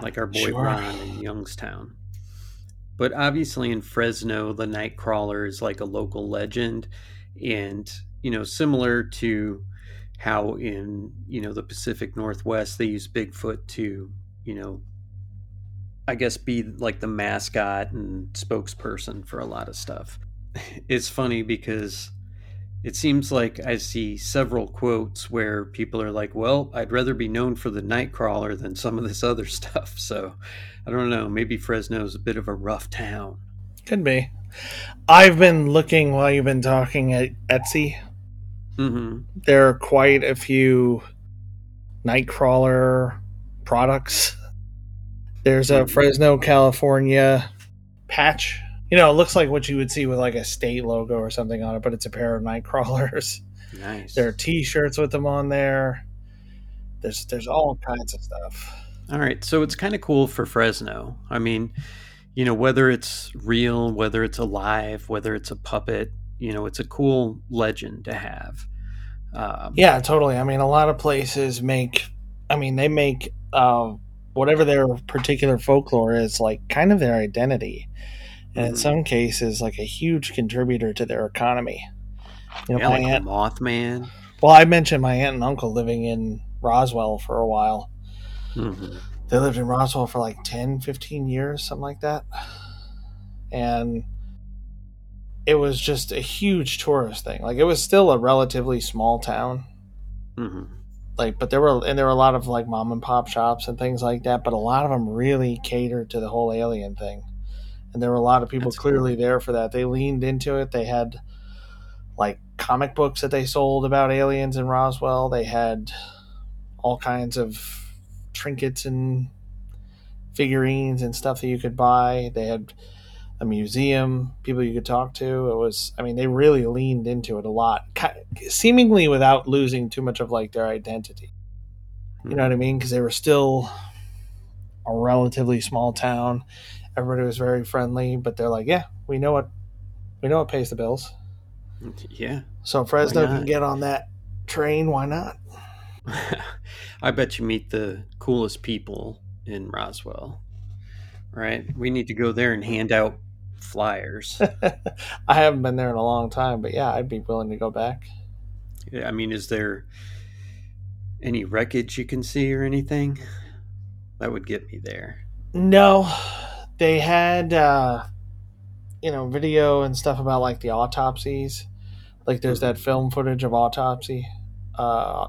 like our boy sure. Ron in Youngstown. But obviously, in Fresno, the Nightcrawler is like a local legend, and you know, similar to how in you know the Pacific Northwest they use Bigfoot to you know I guess be like the mascot and spokesperson for a lot of stuff. It's funny because it seems like I see several quotes where people are like, "Well, I'd rather be known for the Nightcrawler than some of this other stuff." So, I don't know. Maybe Fresno's a bit of a rough town. Could be. I've been looking while you've been talking at Etsy Mm-hmm. There are quite a few Nightcrawler products. There's a. Fresno, California patch. You know, it looks like what you would see with like a state logo or something on it, but it's a pair of Nightcrawlers. Nice. There are T-shirts with them on there. There's there's all kinds of stuff. All right, so it's kind of cool for Fresno. I mean, you know, whether it's real, whether it's alive, whether it's a puppet, you know, it's a cool legend to have. Um, yeah, totally. I mean, a lot of places make, I mean, they make uh, whatever their particular folklore is like kind of their identity. And mm-hmm. in some cases, like a huge contributor to their economy. You know, yeah, like aunt, Mothman. Well, I mentioned my aunt and uncle living in Roswell for a while. Mm-hmm. They lived in Roswell for like 10, 15 years, something like that. And it was just a huge tourist thing. Like it was still a relatively small town. Mm-hmm. Like, but there were and there were a lot of like mom and pop shops and things like that. But a lot of them really catered to the whole alien thing, and there were a lot of people That's clearly cool. there for that. They leaned into it. They had like comic books that they sold about aliens in Roswell. They had all kinds of trinkets and figurines and stuff that you could buy. They had a museum, people you could talk to. It was, I mean, they really leaned into it a lot, seemingly without losing too much of like their identity. You know what I mean? Because they were still a relatively small town. Everybody was very friendly, but they're like, yeah, we know what we know what pays the bills. Yeah. So Fresno can get on that train. Why not? I bet you meet the coolest people in Roswell. Right? We need to go there and hand out flyers. I haven't been there in a long time, but yeah, I'd be willing to go back. I mean, is there any wreckage you can see or anything? That would get me there. No, they had uh, you know video and stuff about like the autopsies. Like there's that film footage of autopsy. Uh,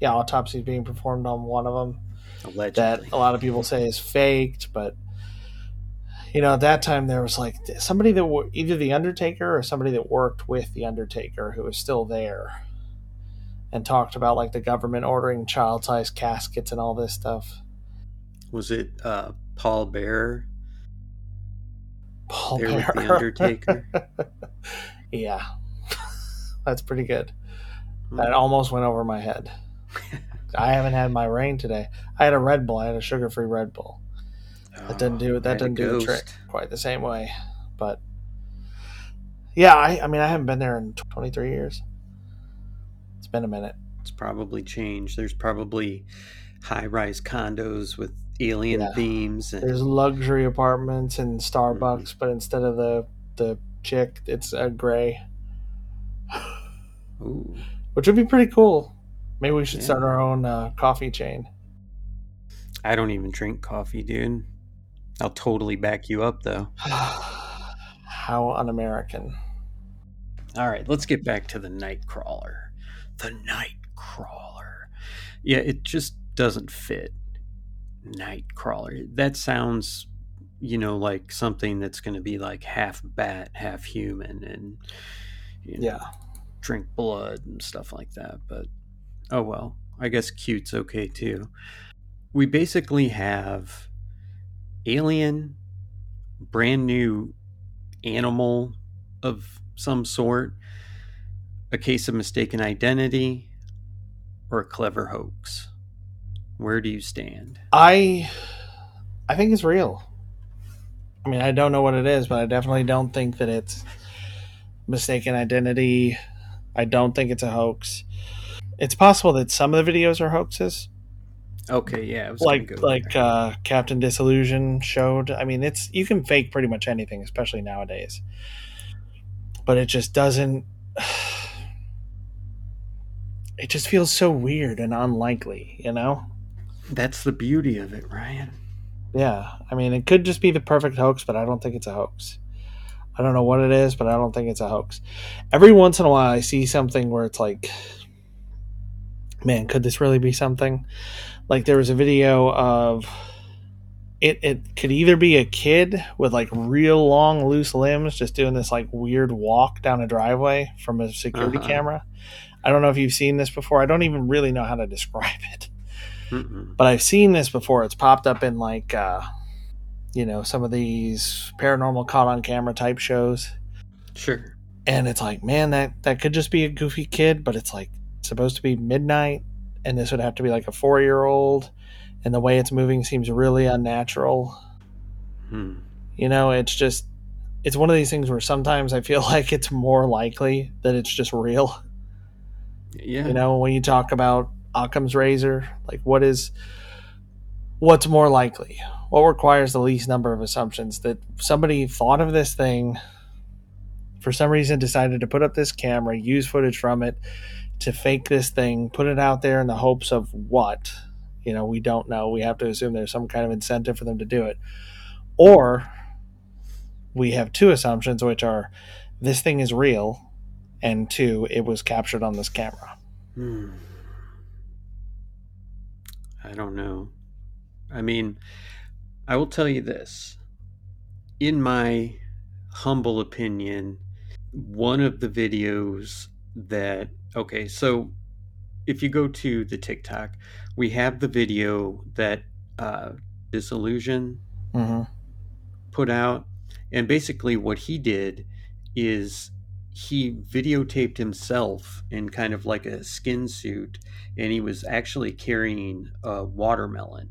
yeah, autopsies being performed on one of them Allegedly. that a lot of people say is faked, but you know, at that time there was like somebody that were either the Undertaker or somebody that worked with the Undertaker who was still there and talked about like the government ordering child-sized caskets and all this stuff. Was it uh, Paul Bearer? Paul there with the Undertaker? yeah, that's pretty good. Hmm. That almost went over my head. I haven't had my rain today. I had a Red Bull. I had a sugar-free Red Bull. That didn't do Oh. That didn't do the trick quite the same way. But yeah, I, I mean, I haven't been there in 23 years. It's been a minute. It's probably changed. There's probably high-rise condos with alien Yeah. themes and There's luxury apartments and Starbucks, Mm-hmm. but instead of the the chick, it's a gray, Ooh, which would be pretty cool. Maybe we should Yeah. start our own uh, coffee chain. I don't even drink coffee, dude. I'll totally back you up though. How un-American. All right, let's get back to the Nightcrawler. The Nightcrawler. Yeah, it just doesn't fit. Nightcrawler. That sounds, you know, like something that's going to be like half bat, half human, and you know, Yeah. drink blood and stuff like that. But oh well, I guess cute's okay too. We basically have alien, brand new animal of some sort, a case of mistaken identity, or a clever hoax. Where do you stand? I I think it's real. I mean, I don't know what it is, but I definitely don't think that it's mistaken identity. I don't think it's a hoax. It's possible that some of the videos are hoaxes, Okay, yeah, I was like like there. uh, Captain Disillusion showed. I mean, it's you can fake pretty much anything, especially nowadays. But it just doesn't. It just feels so weird and unlikely, you know. that's the beauty of it, Ryan. Yeah, I mean, it could just be the perfect hoax, but I don't think it's a hoax. I don't know what it is, but I don't think it's a hoax. Every once in a while, I see something where it's like, man, could this really be something? Like there was a video of it. It could either be a kid with like real long loose limbs, just doing this like weird walk down a driveway from a security Uh-huh. camera. I don't know if you've seen this before. I don't even really know how to describe it Mm-mm. but I've seen this before. It's popped up in like, uh, you know, some of these paranormal caught on camera type shows, Sure. and it's like, man, that that could just be a goofy kid, but it's like supposed to be midnight, and this would have to be like a four year old, and the way it's moving seems really unnatural. Hmm. You know, it's just, it's one of these things where sometimes I feel like it's more likely that it's just real. Yeah. You know, when you talk about Occam's razor, like what is what's more likely? What requires the least number of assumptions that somebody thought of this thing for some reason decided to put up this camera, use footage from it to fake this thing, put it out there in the hopes of what? You know, we don't know. We have to assume there's some kind of incentive for them to do it. Or we have two assumptions which are this thing is real and two, it was captured on this camera. Hmm. I don't know. I mean, I will tell you this. In my humble opinion, one of the videos that, okay, so if you go to the TikTok, we have the video that uh, Disillusion Mm-hmm. put out. And basically, what he did is he videotaped himself in kind of like a skin suit, and he was actually carrying a watermelon.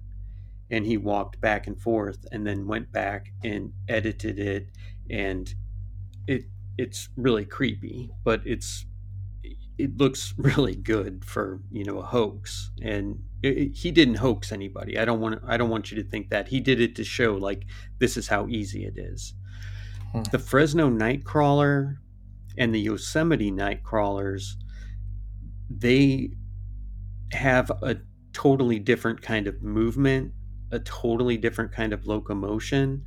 And he walked back and forth, and then went back and edited it, and it it's really creepy, but it's it looks really good for you know a hoax and it, it- he didn't hoax anybody i don't want i don't want you to think that he did it to show like this is how easy it is Hmm. The Fresno Nightcrawler and the Yosemite Nightcrawlers, they have a totally different kind of movement, a totally different kind of locomotion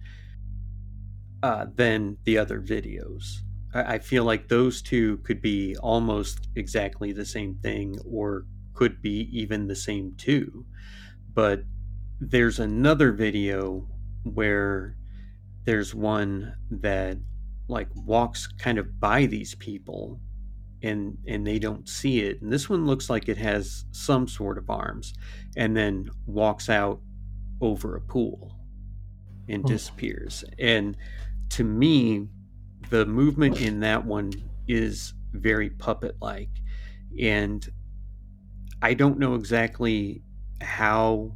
uh, than the other videos. I, I feel like those two could be almost exactly the same thing or could be even the same two. But there's another video where there's one that like walks kind of by these people and and they don't see it and this one looks like it has some sort of arms and then walks out over a pool and Hmm. disappears and to me the movement in that one is very puppet like and i don't know exactly how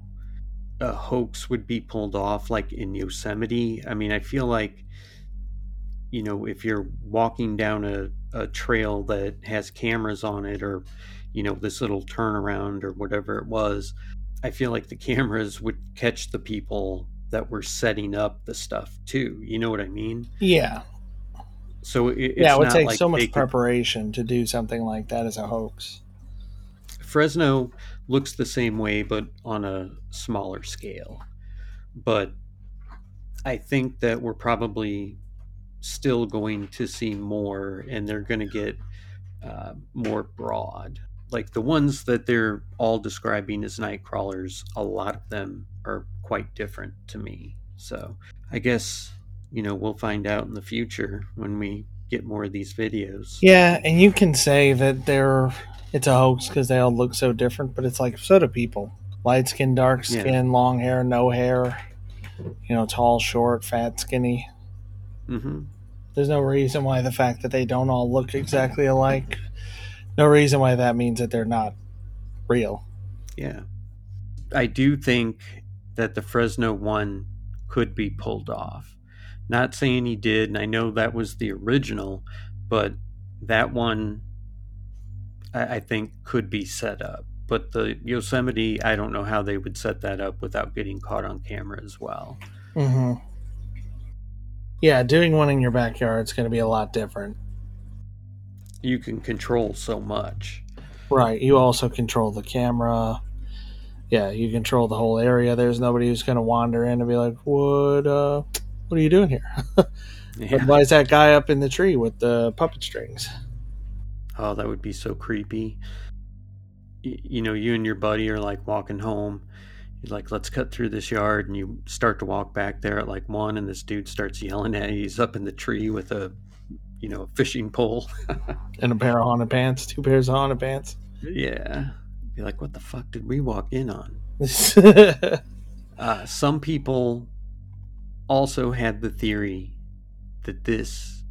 a hoax would be pulled off like in yosemite. I mean i feel like you know if you're walking down a, a trail that has cameras on it or you know this little turnaround or whatever it was i feel like the cameras would catch the people that were setting up the stuff too. You know what i mean? Yeah. So it, it's yeah, it would take like so much could- preparation to do something like that as a hoax. Fresno looks the same way, but on a smaller scale. But I think that we're probably still going to see more, and they're going to get uh, more broad. Like the ones that they're all describing as night crawlers, a lot of them are quite different to me. So I guess, you know, we'll find out in the future when we get more of these videos. Yeah, and you can say that they're it's a hoax because they all look so different, but it's like so do people. Light skin, dark Yeah. skin, long hair, no hair. You know, tall, short, fat, skinny. hmm There's no reason why the fact that they don't all look exactly alike. No reason why that means that they're not real. Yeah. I do think that the Fresno one could be pulled off. Not saying he did, and I know that was the original, but that one I, I think could be set up. But the Yosemite, I don't know how they would set that up without getting caught on camera as well. hmm Yeah, doing one in your backyard is going to be a lot different. You can control so much. Right. You also control the camera. Yeah, you control the whole area. There's nobody who's going to wander in and be like, "What? Uh, what are you doing here? Yeah. Why is that guy up in the tree with the puppet strings?" Oh, that would be so creepy. Y- you know, you and your buddy are like walking home. You're like, let's cut through this yard. And you start to walk back there at like one, and this dude starts yelling at you. He's up in the tree with a, you know, fishing pole. and a pair of haunted pants, two pairs of haunted pants. yeah. Be like, what the fuck did we walk in on? Uh, some people also had the theory that this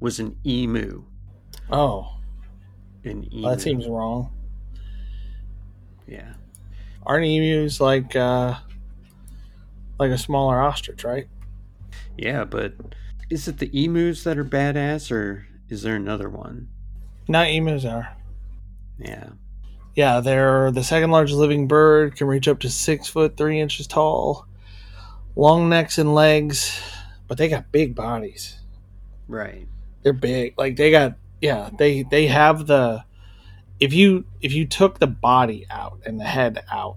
was an emu. oh, An emu. well, that seems wrong. Yeah. Aren't emus like uh, like a smaller ostrich, right? Yeah, but is it the emus that are badass, or is there another one? Not emus are. Yeah. Yeah, they're the second largest living bird, can reach up to six foot three inches tall, long necks and legs, but they got big bodies. Right. They're big. Like they got yeah, they they have the if you if you took the body out and the head out,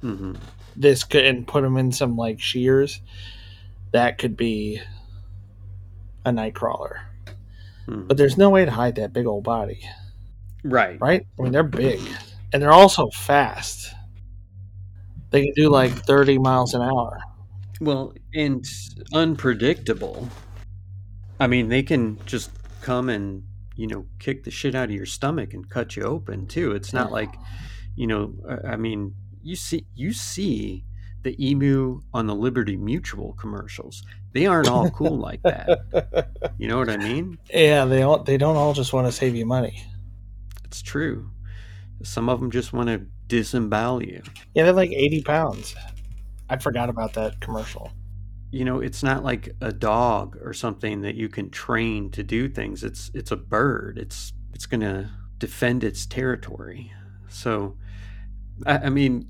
hmm this could and put them in some like shears, that could be a night crawler. hmm But there's no way to hide that big old body, Right. right? I mean, they're big and they're also fast. They can do like 30 miles an hour. Well, and unpredictable. I mean, they can just come and you know kick the shit out of your stomach and cut you open too. It's not like you know. I I mean, you see, you see the emu on the Liberty Mutual commercials. They aren't all cool like that. You know what I mean? Yeah, they all they don't all just want to save you money. It's true. Some of them just want to disembowel you. Yeah, they're like 80 pounds. I forgot about that commercial. You know, it's not like a dog or something that you can train to do things. It's it's a bird. It's it's going to defend its territory. So, I, I mean,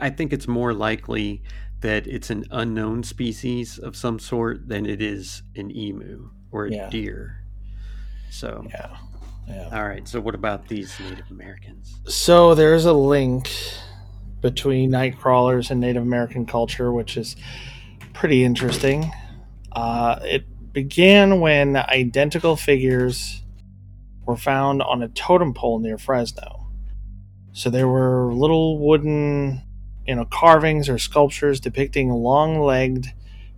I think it's more likely that it's an unknown species of some sort than it is an emu or a Yeah. deer. So, Yeah. Yeah. all right. So, what about these Native Americans? So there's a link between night crawlers and Native American culture, which is pretty interesting. Uh, it began when identical figures were found on a totem pole near Fresno. So there were little wooden, you know, carvings or sculptures depicting long-legged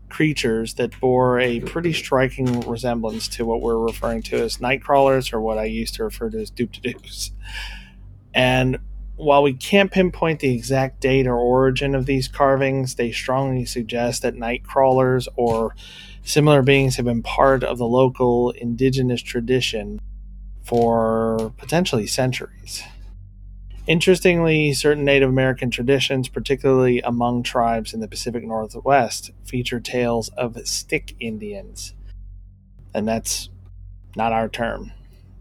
creatures that bore a pretty striking resemblance to what we're referring to as night crawlers, or what I used to refer to as doop-de-doos. And while we can't pinpoint the exact date or origin of these carvings, they strongly suggest that night crawlers or similar beings have been part of the local indigenous tradition for potentially centuries. Interestingly, certain Native American traditions, particularly among tribes in the Pacific Northwest, feature tales of stick Indians. And that's not our term.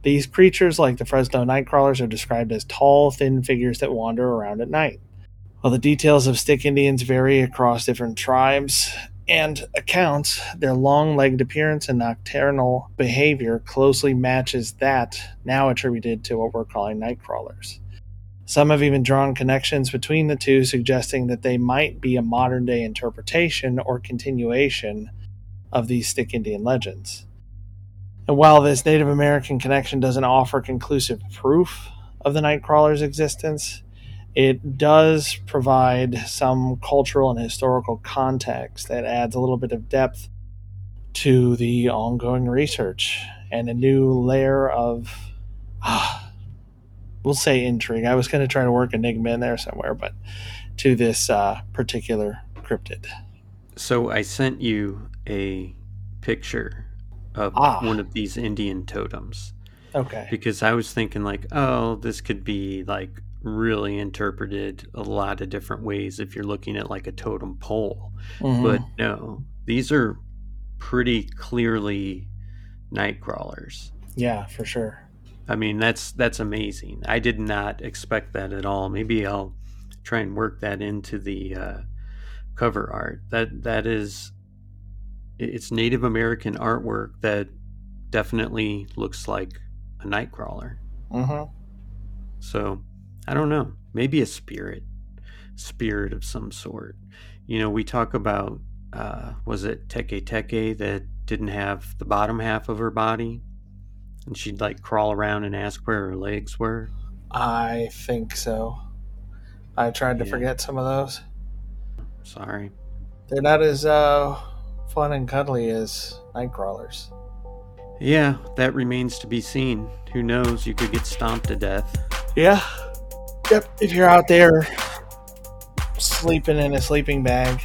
These creatures, like the Fresno Nightcrawlers, are described as tall, thin figures that wander around at night. While the details of stick Indians vary across different tribes and accounts, their long legged appearance and nocturnal behavior closely matches that now attributed to what we're calling Nightcrawlers. Some have even drawn connections between the two, suggesting that they might be a modern day interpretation or continuation of these stick Indian legends. And while this Native American connection doesn't offer conclusive proof of the Nightcrawler's existence, it does provide some cultural and historical context that adds a little bit of depth to the ongoing research and a new layer of, ah, we'll say intrigue. I was going to try to work enigma in there somewhere, but to this uh, particular cryptid. So, I sent you a picture of Ah. one of these Indian totems Okay. because I was thinking, like, oh, this could be like really interpreted a lot of different ways if you're looking at like a totem pole. Mhm. But no, these are pretty clearly night crawlers. yeah, for sure. I mean, that's that's amazing. I did not expect that at all. Maybe I'll try and work that into the uh, cover art. That that is, it's Native American artwork that definitely looks like a night crawler. hmm So I don't know. Maybe a spirit, spirit of some sort. You know, we talk about uh, was it Teke Teke that didn't have the bottom half of her body, and she'd like crawl around and ask where her legs were. I think so. I tried to Yeah. forget some of those. Sorry. They're not as uh, fun and cuddly as Nightcrawlers. Yeah, that remains to be seen. Who knows? You could get stomped to death. Yeah. Yep. If you're out there sleeping in a sleeping bag,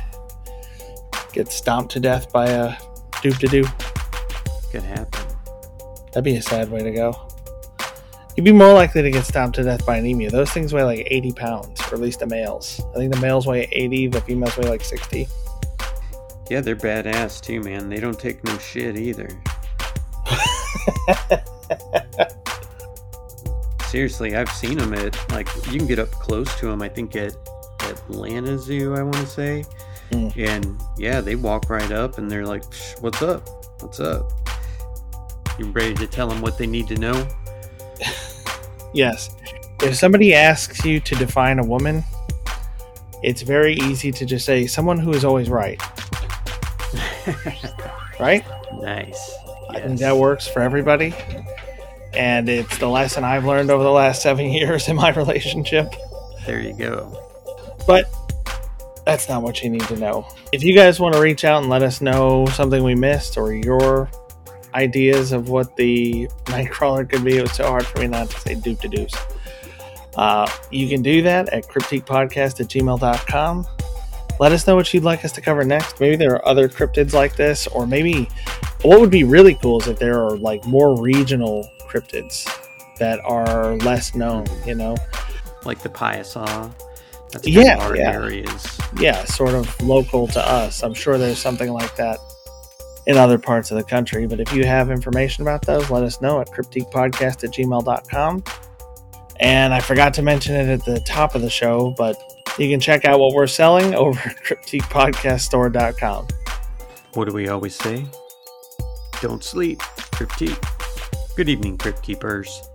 get stomped to death by a doop to doo. Could happen. That'd be a sad way to go. You'd be more likely to get stomped to death by an emu. Those things weigh like 80 pounds, or at least the males. I think the males weigh 80, the females weigh like 60. Yeah, they're badass too, man. They don't take no shit either. Seriously, I've seen them at like you can get up close to them. I think at Atlanta Zoo, I want to say, Mm. and yeah, they walk right up and they're like, "Psh, "What's up? What's up?" You ready to tell them what they need to know? Yes. If somebody asks you to define a woman, it's very easy to just say someone who is always right. Right? nice. I think that works for everybody. And it's the lesson I've learned over the last seven years in my relationship. There you go. But that's not what you need to know. If you guys want to reach out and let us know something we missed or your ideas of what the Nightcrawler could be, it was so hard for me not to say doop to doos. Uh, you can do that at cryptiquepodcast at gmail.com. Let us know what you'd like us to cover next. Maybe there are other cryptids like this, or maybe what would be really cool is if there are like more regional cryptids that are less known, you know? Like the Piasa. That's Yeah, our yeah. areas. yeah, sort of local to us. I'm sure there's something like that in other parts of the country. But if you have information about those, let us know at cryptiquepodcast at gmail.com. And I forgot to mention it at the top of the show, but You can check out what we're selling over at cryptiquepodcaststore.com. What do we always say? Don't sleep, Cryptique. Good evening, Crypt Keepers.